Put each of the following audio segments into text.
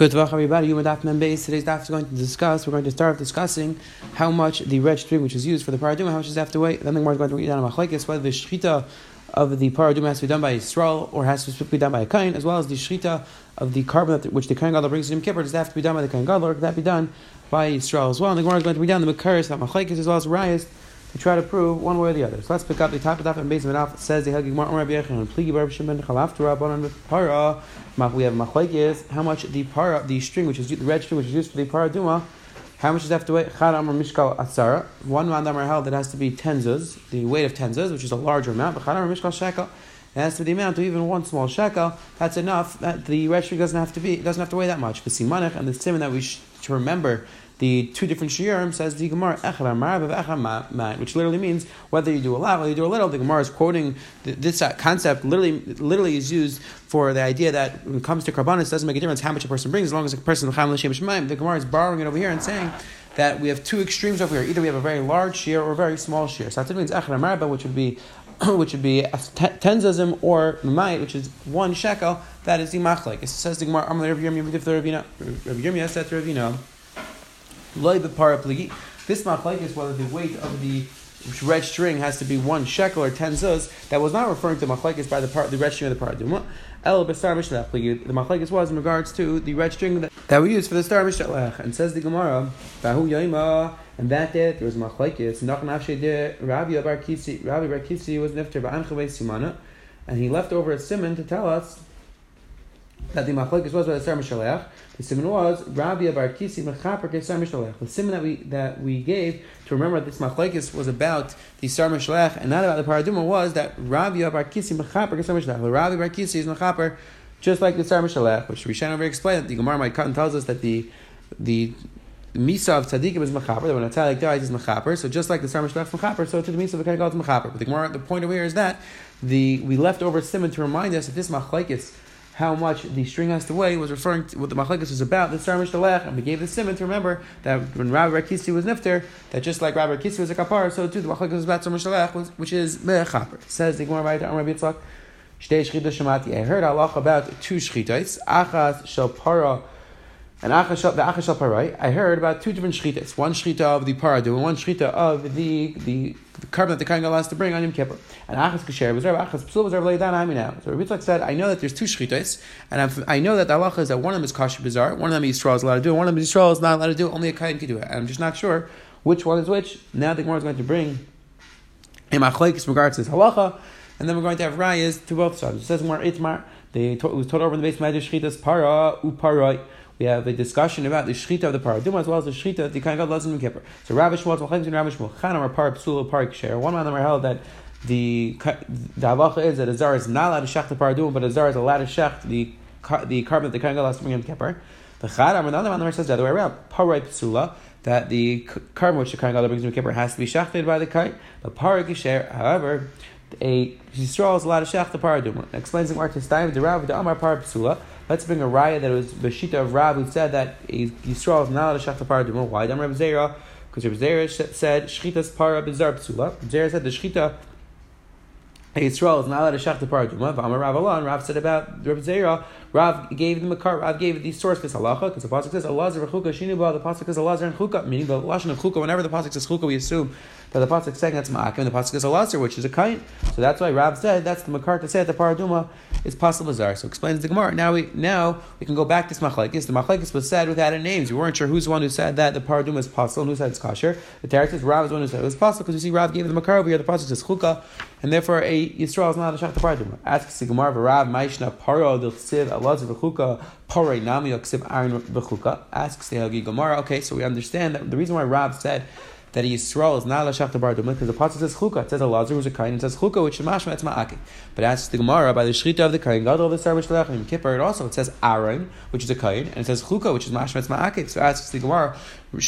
Good everybody. Yuma Daf. Today's daf is going to discuss. We're going to start discussing how much the red string, which is used for the paraduma, how much have to weigh. Then is going to read down a machlekes whether the shchita of the paraduma has to be done by Yisrael or has to be done by a kain, as well as the shchita of the korban which the kain gadol brings to Yom Kippur. Does that have to be done by the kain gadol or could that be done by Yisrael as well? And the Gemara is going to read down the makaris, machlekes, as well as rayas to try to prove one way or the other. So let's pick up the top of the and base of it Says the Helgi Gemara Rabbi Yechon Pligi Bar Shimon Chalaf to Rabbanon Para. We have machlekes how much the para the string which is the red string which is used for the Para Duma, How much does it have to weigh? Amar Mishkal Atzara. One mandamar held that has to be tenzas, the weight of tenzas, which is a larger amount. But Chad Amar Mishkal Shekel. It to the amount of even one small shekel. That's enough. That the red string doesn't have to be doesn't have to weigh that much. The simanach and the simon that we should remember the two different shiurim says the Gemara which literally means whether you do a lot, whether you do a little. The Gemara is quoting this uh, concept. Literally, literally is used for the idea that when it comes to karbanis, it doesn't make a difference how much a person brings as long as a person the Gemara is borrowing it over here and saying that we have two extremes over here. Either we have a very large shear or a very small shear. So that means echad which would be which would be ten zazim or mayit, which is one shekel. That is the machlek. It says the Gemara, Rav Yirmiyah, Rav Yirmiyah said to Rav Yirmiyah. This machlek is whether the weight of the red string has to be one shekel or ten zuz. That was not referring to machlekes by the part the red string of the paraduma. El besar mishlech. The machlekes was in regards to the red string that, we use for the star mishlech. And says the Gemara, Bahu Yaima. And that day there was machlekes. Rabbi Bar Kisi. Rabbi Bar Kisi was nifter ba'am simana, and he left over a simon to tell us that the machlekes was by the Sar Mishalech. The simon was Rabbi Bar Kisi Mechaper Kesar Mishalech. The simon that we that we gave to remember this machlekes was about the Sar Mishalech and not about the Paraduma was that Rabbi Bar Kisi Mechaper Kesar Mishalech. The Rabbi Bar Kisi is Mechaper just like the Sar Mishalech, which Rishon over explained that the Gemara cut tells us that the the Misa of tzaddikim is mechaper. When a tzaddik dies, is mechaper. So just like the sar mishlech mechaper, so to the misa of the is mechaper. But the Gemara, the point over here is that the we left over simon to remind us that this machlekes how much the string has to weigh was referring to what the machlekes was about, the sarmish dalech, and we gave the simon to remember that when Rabbi Rakisi was nifter, that just like Rabbi Rakisi was a kapar, so too the machlekes was about sarmish dalech, which is mechaper. Says the Gemara on Rabbi Yitzchak. I heard Allah about two shchitais, achas shel para and the Achashal Parai, I heard about two different shchitas. One shchita of the paradu and one shchita of the, the, the korban that the Kohen has to bring on Yom Kippur. And Achas Kasher was Rav Achas Psul was Rav Leidan now. Uh, so Rabbi Yitzchak said, I know that there's two shchitas, and I've, i know that the halacha is that one of them is kosher bizarre, one of them Yisrael is allowed to do, one of them Yisrael is not allowed to do, only a Kohen can do it. And I'm just not sure which one is which. Now the Gemara is going to bring a machlekes regards to this halacha, and then we're going to have rayas to both sides. It says more Itmar, they it was taught over in the base of Shchitas para uparoi we have a discussion about the shechita of the paraduma as well as the shechita that the kind of God loves in Kippur. So Rabbi Shmuel, Malchim, and Rabbi Shmuel, Chanam are par psul par share. One of them are held that the the halacha is that a zar is not allowed to shech the paraduma, but a zar is allowed to shech the the korban that the kind of God loves to bring in Kippur. The Chadam, another one says the other way around. Parai psula that the korban which the kind of God brings in Kippur has to be shechted by the kite. The parak share, however, a Yisrael is allowed to shech the paraduma. Explains the Gemara to Stein the Rav the Amar par psula Let's bring a raya that was Bashita of Rab who said that Yisrael is not allowed to shach the paraduma. Why? Dam Reb Zera, because Reb Zera said Shchitas para bizar psula. Zera said the Shchita Yisrael is not allowed to shach the paraduma. V'amar Rav Alan, Rav said about Reb Zera, Rav gave them a car. Rav gave the source this halacha because the pasuk says Allah zerchuka shinuba. The pasuk says Allah and chuka, meaning the lashon of chuka. Whenever the pasuk says chuka, we assume that the pasuk saying that's ma'akim, and the pasuk is Allah which is a kain. So that's why Rav said that's the makar to say that the paraduma is possible zar. So explains the Gemara. Now we now we can go back to this machlekes. The machlekes was said without any names. We weren't sure who's the one who said that the paraduma is possible and who said it's kosher. The Tarek says Rav is the one who said it was possible because you see Rav gave the makar over here. The pasuk says chuka, and therefore a Yisrael is not a shach the paraduma. Asks the Gemara, Rav Maishna paro del siv Allah v'chuka pare nami yaksiv aron v'chuka. Asks the Gemara. Okay, so we understand that the reason why Rav said that Yisrael is not Lashach Bar Duma because the pasuk says Chuka. It says Elazar was a kain. It says Chuka, which is Mashma. It's Ma'aki. But as the Gemara by the Shrita of the kain, God of the Sar Mishlech and Kippur, it also it says Aaron, which is a kain, and it says Chuka, which is Mashma. It's Ma'aki. So asks the Gemara,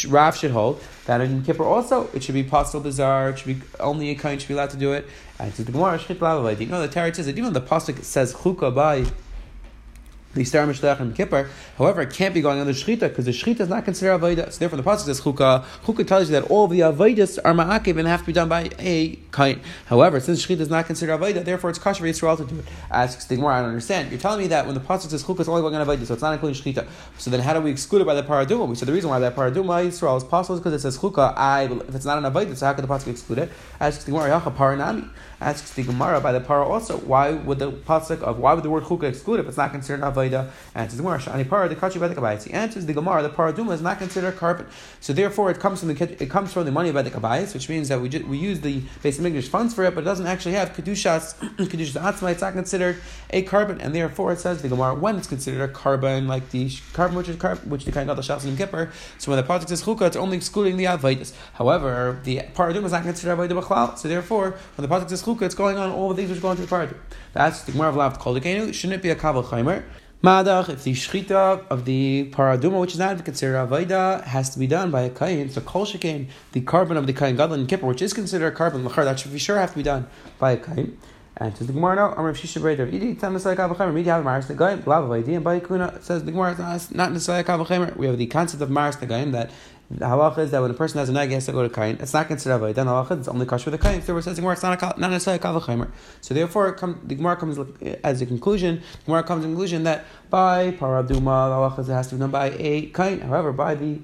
Rav should hold that in Kippur also it should be possible bizarre. It should be only a kain should be allowed to do it. And to the Gemara, Shrit you know the Tarot says that even the pasuk says Chuka by the star mishlech and kippur. However, it can't be going on the shechita because the shechita is not considered avodah. So therefore, the pasuk says chukah. Chukah tells you that all of the avodas are ma'akiv and have to be done by a kain. However, since shechita is not considered avodah, therefore it's kosher for Yisrael to do it. Asks the I don't understand. You're telling me that when the pasuk says chukah, it's only going on avodah, so it's not including shechita. So then, how do we exclude it by the paraduma? We said the reason why that paraduma Yisrael is possible is because it says chukah. I if it's not an avodah, so how could the pasuk exclude it? Asks the Gemara, paranami. Asks the Gemara by the para also. Why would the pasuk of why would the word chukah exclude if it's not considered avodah? Answers the Gemara, shani para the kachi by answers the Gemara, the paraduma is not considered a carpet. So therefore, it comes from the it comes from the money by the kabayis, which means that we just, we use the basic English funds for it, but it doesn't actually have kedushas kedushas atzma. It's not considered a korban, and therefore it says the Gemara when it's considered a korban, like the korban which is korban, which the kind of the shas and kippur. So when the pasuk says chukah, it's only excluding the avodas. However, the paraduma is not considered avodah b'chlal. So therefore, when the pasuk says chukah, it's going on all the things which go into the paraduma. That's the Gemara of Lav Kol Shouldn't it be a kaval chaimer? Madach, if the shchita of the paraduma, which is not considered avodah, has to be done by a kain, so kol shekain, the korban of the kain gadol and kippur, which is considered a korban lachar, that should be sure have to be done by a kain. And to the Gemara now, Amr Shisha of Idi, Tam Nesai Kavachemer, Midi Have Mars Nagayim, Lav Vaidi, and Bayikuna says the Gemara, not Nesai Kavachemer. We have the concept of Mars Nagayim that the halacha is that when a person has a nag, he has to go to kain. It's not considered avodah. Halacha it's only kosher with the kain. So the Gemara, it's not, a, not necessarily a kavachimer. So therefore, come, the Gemara comes as a conclusion. The Gemara comes to the conclusion that by paraduma, the halacha it has to be done by a kain. However, by the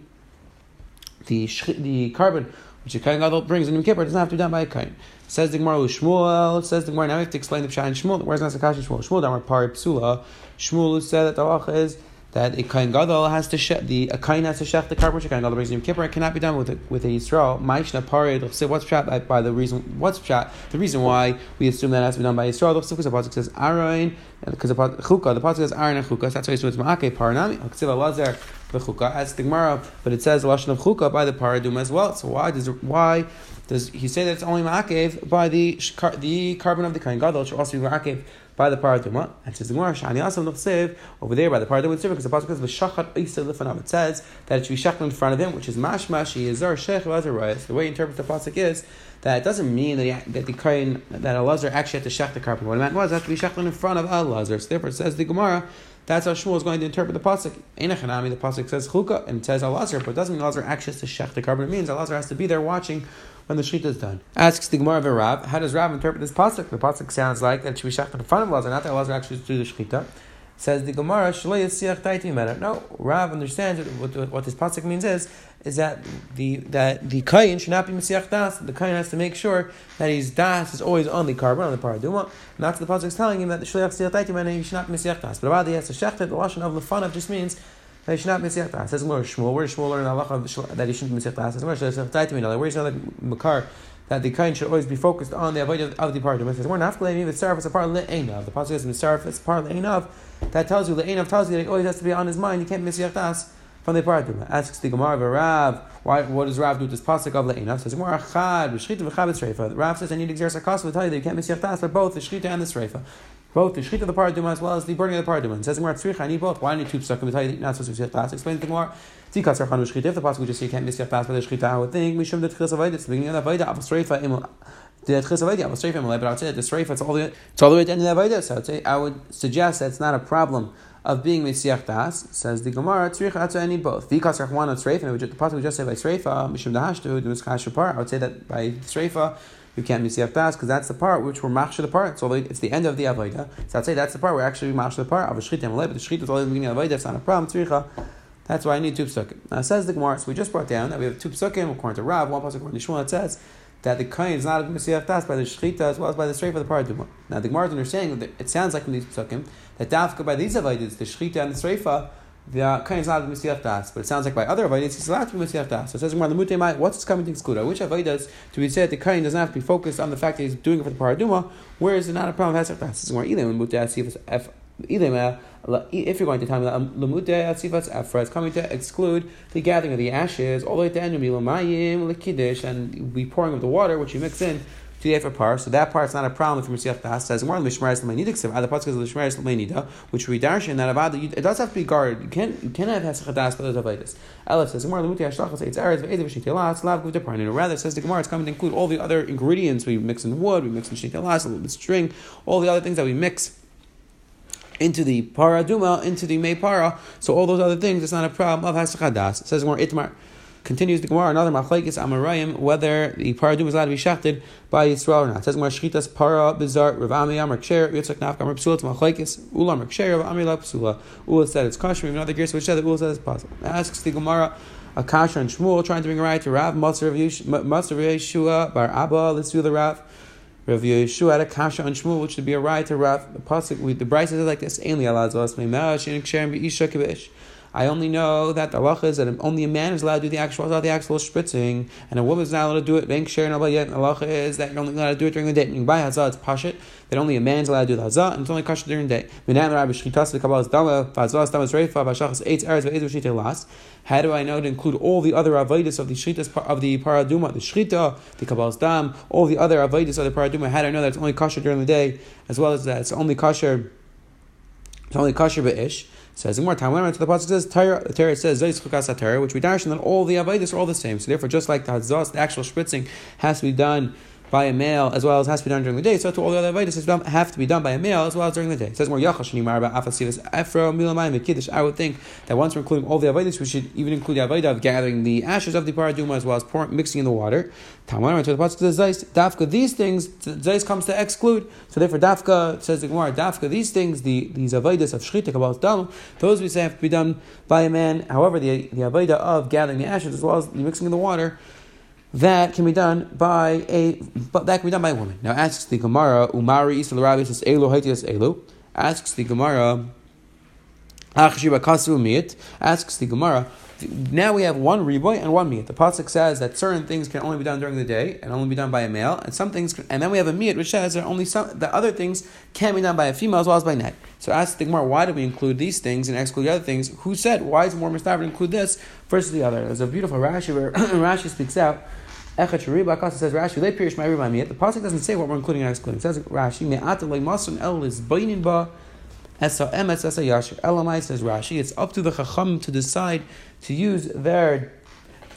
the the korban which the kain gadol brings in Yom Kippur, it doesn't have to be done by a kain. Says the Gemara Shmuel. Says the Gemara. Now we have to explain the pshat in Shmuel. Where's Nasakash Shmuel? Shmuel, Damar Pari Psula. Shmuel said that the halacha is that a kain gadol has to shech the a kain has to shech the korban a kain gadol brings in Kippur. It cannot be done with a, with a Yisrael. Ma'ishna parid. Say what's pshat by the reason what's pshat the reason why we assume that has to be done by Yisrael. Because the pasuk says Aaron because the chukah the pasuk says Aaron and chukah. That's why it's ma'ake paranami. Haksiva lazar the chukah as the Gemara, but it says lashon of chukah by the paradum as well. So why does why does he say that it's only ma'akev by the the korban of the kain gadol should also be ma'akev by the paraduma. And says the Gemara, Shani Asam Nuchsev, over there by the it's different because the pasuk says V'shachat Isa Lifanav. It says that it should be shachled in front of him, which is mashma she is sheikh Lazar The way you interpret the pasuk is that it doesn't mean that, he, that the kain that a Lazar actually had to shech the carpet. What it meant was it to be shachled in front of a Lazar. So therefore, it says the Gemara. That's how Shmuel is going to interpret the pasuk. Einachanami, the pasuk says chukah and it says Alazar, but it doesn't mean Alazar actually has to shech the korban. It means Alazar has to be there watching when the shechita is done. Asks the Gemara of a Rav, how does Rav interpret this pasuk? The pasuk sounds like that it should be shechted in front of Lazar, not that Lazar actually do the shechita. Says the Gemara, No, Rav understands what, what, what this pasuk means is is that the that the kain should not be mesiach das. The kain has to make sure that his das is always on the korban on the paraduma. And that's the pasuk is telling him that the shliach siach taiti mana he should not be mesiach das. But about the yes shechted, the lashon of lefanav just means that he should not mitzvah das. Says more Shmuel. Where Shmuel learn halacha that he shouldn't mitzvah das? Says Gemara Shmuel, more shliach taiti mina. Where is another makar? that the kain should always be focused on the avoid of, the part. It says we're not claiming the sarf is a part le'enav. The pasuk says is part le'enav. That tells you le'enav tells you that it always has to be on his mind. You can't miss das from the part. Asks the Gemara of Rav, why? What does Rav do with this pasuk of le'enav? Says Gemara chad b'shchita v'chad b'sreifa. Rav says I need to exert sarcasm to tell you that you can't miss das for both the shchita and the sreifa both the shechita of the paraduma as well as the burning of the paraduma. It says the Gemara I need both. Why do need two psukim? Tell you're not supposed to be fast. Explain the Gemara. If the pasuk just say you can't miss your fast by the shechita, I would think mishum the tchis avodah. It's the beginning of the avodah. Avos. The tchis. Avos reifa imel. But I would say the reifa it's all the it's all the way at the end of the avodah. So I would say I would suggest that it's not a problem of being Mesiach Das, says the Gemara, Tzrich Atzah, both. Vikas Rachwana Tzreifa, and the pasuk just say by Tzreifa, Mishum Dahashtu, Dunuskashapar. I would say that by Tzreifa, you can't be Siach Das because that's the part which we're machshir the part. So it's the end of the Avodah. So I'd say that's the part where actually we machshir the part. Avashchit Amalei, but the Shchit is only the beginning of Avodah. It's not a problem. Tzricha. That's why I need two psukim. Now says the Gemara. So we just brought down that we have two psukim according to Rav, one pasuk according to Shmuel. It says that the kain is not a Mesiach Das by the Shchita as well as by the Streifa of the Paraduma. Now the Gemara is understanding that it sounds like from these psukim that Dafka by these Avodas, the Shchita and the Streifa, the kain is not misiach das, but it sounds like by other avodas he's allowed to be das. So it says more the mutemai. What's this coming to exclude? Which avodas do we say that the kain doesn't have to be focused on the fact that he's doing it for the paraduma? Where is it not a problem hasiach das? This is more ilim mutemai if you're going to tell me that um, lamute asifas efra is coming to exclude the gathering of the ashes all the way to end of and we pouring of the water which you mix in to the Efer par, so that part's not a problem if Mesiach Das says more Lishmaris Lamainida except other parts because of Lishmaris Lamainida, which we darshan that Avada it does have to be guarded. You can't you cannot have Hesach Das but Avodas. Elif says more Lamuti Hashlachas Eitz Eretz Ve'edav Shitelas Lav Guv Deparnid. Rather says the Gemara it's coming to include all the other ingredients we mix in wood, we mix in Shitelas, a little bit string, all the other things that we mix into the paraduma, into the may para. So all those other things, it's not a problem of hasachadas. Says more itmar. Continues the Gemara, another machlekes amarayim, whether the paradum is allowed to be shachted by Yisrael or not. Says Gemara, shchitas para bizar Rav Ami Amar Ksher, Yitzchak Nafka Amar Psula, machlekes, Ula Amar Ksher, Rav Ami La Psula. Ula said it's kosher, even other gears which said that Ula said it's possible. Asks the Gemara, Akasha and Shmuel trying to bring a right to Rav, Master of Yeshua, Bar Abba, let's do the Rav. Rav Yeshua had a kasha on Shmuel, which would be a right to Rav. The pasuk, the Braisa says like this: "Ainli alazos meimah shenik shem b'isha kibish." I only know that the halacha is that only a man is allowed to do the actual the actual spritzing, and a woman is not allowed to do it. Bank share and yet. The halacha is that you're only allowed to do it during the day. You buy hazah, it's pashit. That only a man is allowed to do the hazah, and it's only kasha during the day. How do I know to include all the other avodas of the shritas of the paraduma, the shrita, the kabbal's dam, all the other avodas of the paraduma? How do I know that it's only kasha during the day, as well as that it's only kasha, it's only kasha be'ish? Says more time. When to the pasuk says Torah, the Torah says Zayis Chukas which we dash, and then all the avodas are all the same. So therefore, just like the hazas, the actual spritzing has to be done by a male as well as has to be done during the day. So to all the other avodas have to be done by a male as well as during the day. It says more Yachash about Afasivas Ephro Milamayim Kiddush. I would think that once we're including all the avodas, we should even include the avodah of gathering the ashes of the paraduma as well as pouring, mixing in the water. Tamar to the pasuk says Zayis Dafka. These things Zayis comes to exclude. So therefore, Dafka says the Gemara Dafka. These things, the these avodas of Shchita Kabbalah Dam, those we say have to be done by a man. However, the the avodah of gathering the ashes as well as the mixing in the water that can be done by a but that can be done by a woman. Now asks the Gemara, Umari Isra Rabbi says Elu Haitias Elu. Asks the Gemara, asks the Gemara, now we have one riboy and one meat. The pasuk says that certain things can only be done during the day and only be done by a male, and some things, can, and then we have a meat which says that only some the other things can be done by a female as well as by night. So ask the Gemara, why do we include these things and exclude the other things? Who said why is more mistaken to include this versus the other? There's a beautiful Rashi where Rashi speaks out. Echat Shariba says Rashi, they perish my The pasuk doesn't say what we're including and excluding. It says Rashi, Me'at masun el is ba Esa emes esa yashir. Elamai says Rashi, it's up to the chacham to decide to use their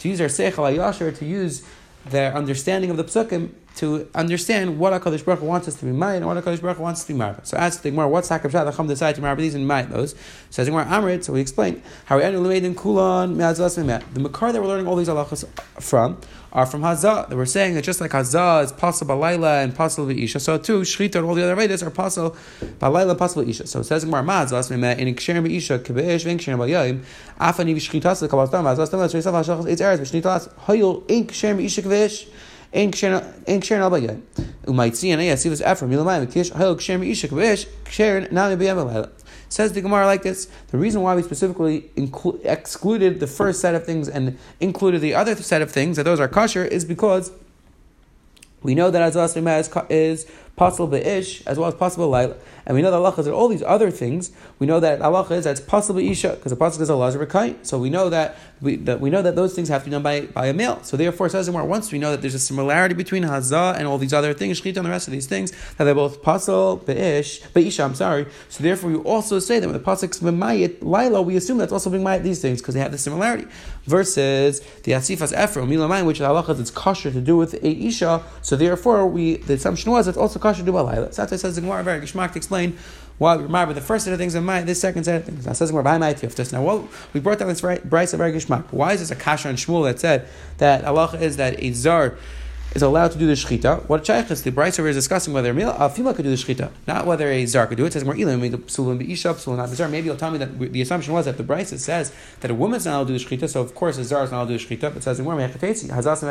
to use their seichel yashir to use their understanding of the psukim to understand what HaKadosh Baruch Hu wants us to be made and what HaKadosh Baruch Hu wants us to be married. So ask the Gemara, what's Hakam Shah, the Chum decide to marry these and marry those? Says the Gemara, Amrit, so we explain, how we ended in Kulan, The Makar that we're learning all these halachas from are from Hazah. That we're saying that just like Hazah is possible by Laila and possible by Isha, so too Shrita and all the other Vedas are possible by Laila possible by Isha. So it says in Gemara, Maz, last Mimeh, in Ksherim by Isha, Kebesh, Vink Ksherim by Yaim, Afani the Kabbalah Stam, Hazah Stam, Hazah Stam, Hazah Stam, Hazah Stam, Hazah Stam, Hazah Stam, אין קשר על בגד. ומייציין יסיב את אפר מלמעלה וקיש אוהל קשר מאישה כביש קשר נמי בים בלילה. Says the Gemara like this The reason why we specifically inclu- excluded the first set of things and included the other set of things, that those are kosher, is because we know that Azaz is possible be'ish as well as possible laila. And we know that Allah is all these other things. We know that Allah is that's possible isha because the pasuk is Allah is So we know that we that we know that those things have to be done by, by a male. So therefore, says more once we know that there's a similarity between hazah and all these other things, shchita and the rest of these things that they're both possible beish beisha. I'm sorry. So therefore, we also say that when the pasuk's b'mayit laila, we assume that's also being these things because they have the similarity. Versus the asifas ephraim milamayim, which Allah is it's kosher to do with a isha. So therefore, we the assumption was it's also to do by laila. So that says the Gemara very geschmack to explain why we remember the first set of things and my this second set of things. Now says we're by my tiftus. Now well, we brought down this right Braisa of Gishmak. Why is this a kasha and Shmuel that said that Allah is that a zar is allowed to do the shechita. What shaykhis the Braisa is discussing whether a female could do the shechita, not whether a zar could do it. it says more ilim psulun beisha psulun not zar. Maybe you'll tell me that the assumption was that the Braisa says that a woman's not allowed to do the shechita, so of course a zar is not allowed to do the shechita. But it says more mechatesi hazas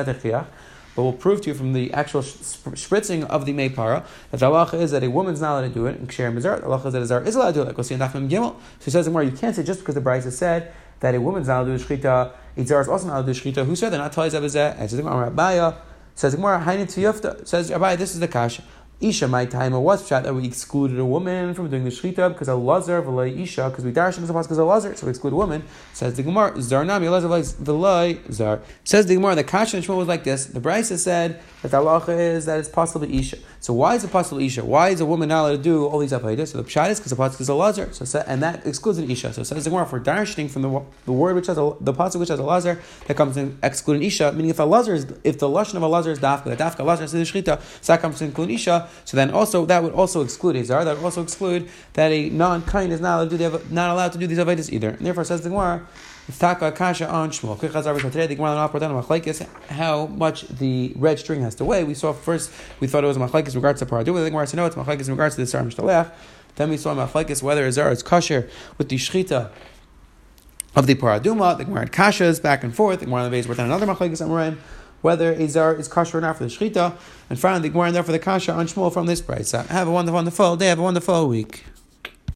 but we'll prove to you from the actual spritzing of the Maypara that the halacha is that a woman's not allowed to do it, and Ksher Mizar, the halacha is that a Zar is allowed to do it, like we'll see in Dafim Gimel. So he says more, you can't say just because the has said that a woman's not allowed to do Shchita, a Zar is also not allowed to do Shchita. Who said that? Not Tali Zebazeh. And says Rabbiya, says Gemara, Tiyufta, says Rabbi, this is the Kasha. Isha, my time, was shot that we excluded a woman from doing the shechita because a lazar v'lay isha because we darshan because a lazar, so we exclude a woman. Says the Gemara, zar nami lazar v'lay zar. Says the Gemara, the kasha and was like this. The Brisa said that the halacha is that it's possible isha. So why is it possible isha? Why is a woman not allowed to do all these avodas? So the pshat is because the pasuk is a lazar. So and that excludes an isha. So says the Gemara, for darshaning from the, the word which has a, the pasuk which has a lazar, that comes in excluding isha. Meaning if a lazar is if the lashon of a lazar is dafka, the dafka lazar is the shechita, so that comes to include isha So then also that would also exclude a zar. That would also exclude that a non-kain is not allowed to do the, not allowed to do these avodas either. And therefore, says the Gemara. Taka kasha on Shmuel. Today the Gemara machlekes how much the red string has to weigh. We saw first we thought it was machlekes regards to paradu. The Gemara said no, it's machlekes in regards to the sar mishtalech. Then we saw machlekes whether a zar is kosher with the shchita of the paraduma. The Gemara had kashas back and forth. The Gemara on the base worked on another machlekes whether a zar is kosher or not for the shchita. And finally, the Gemara and therefore the kasha on Shmuel from this price. Have a wonderful, wonderful day. Have a wonderful week.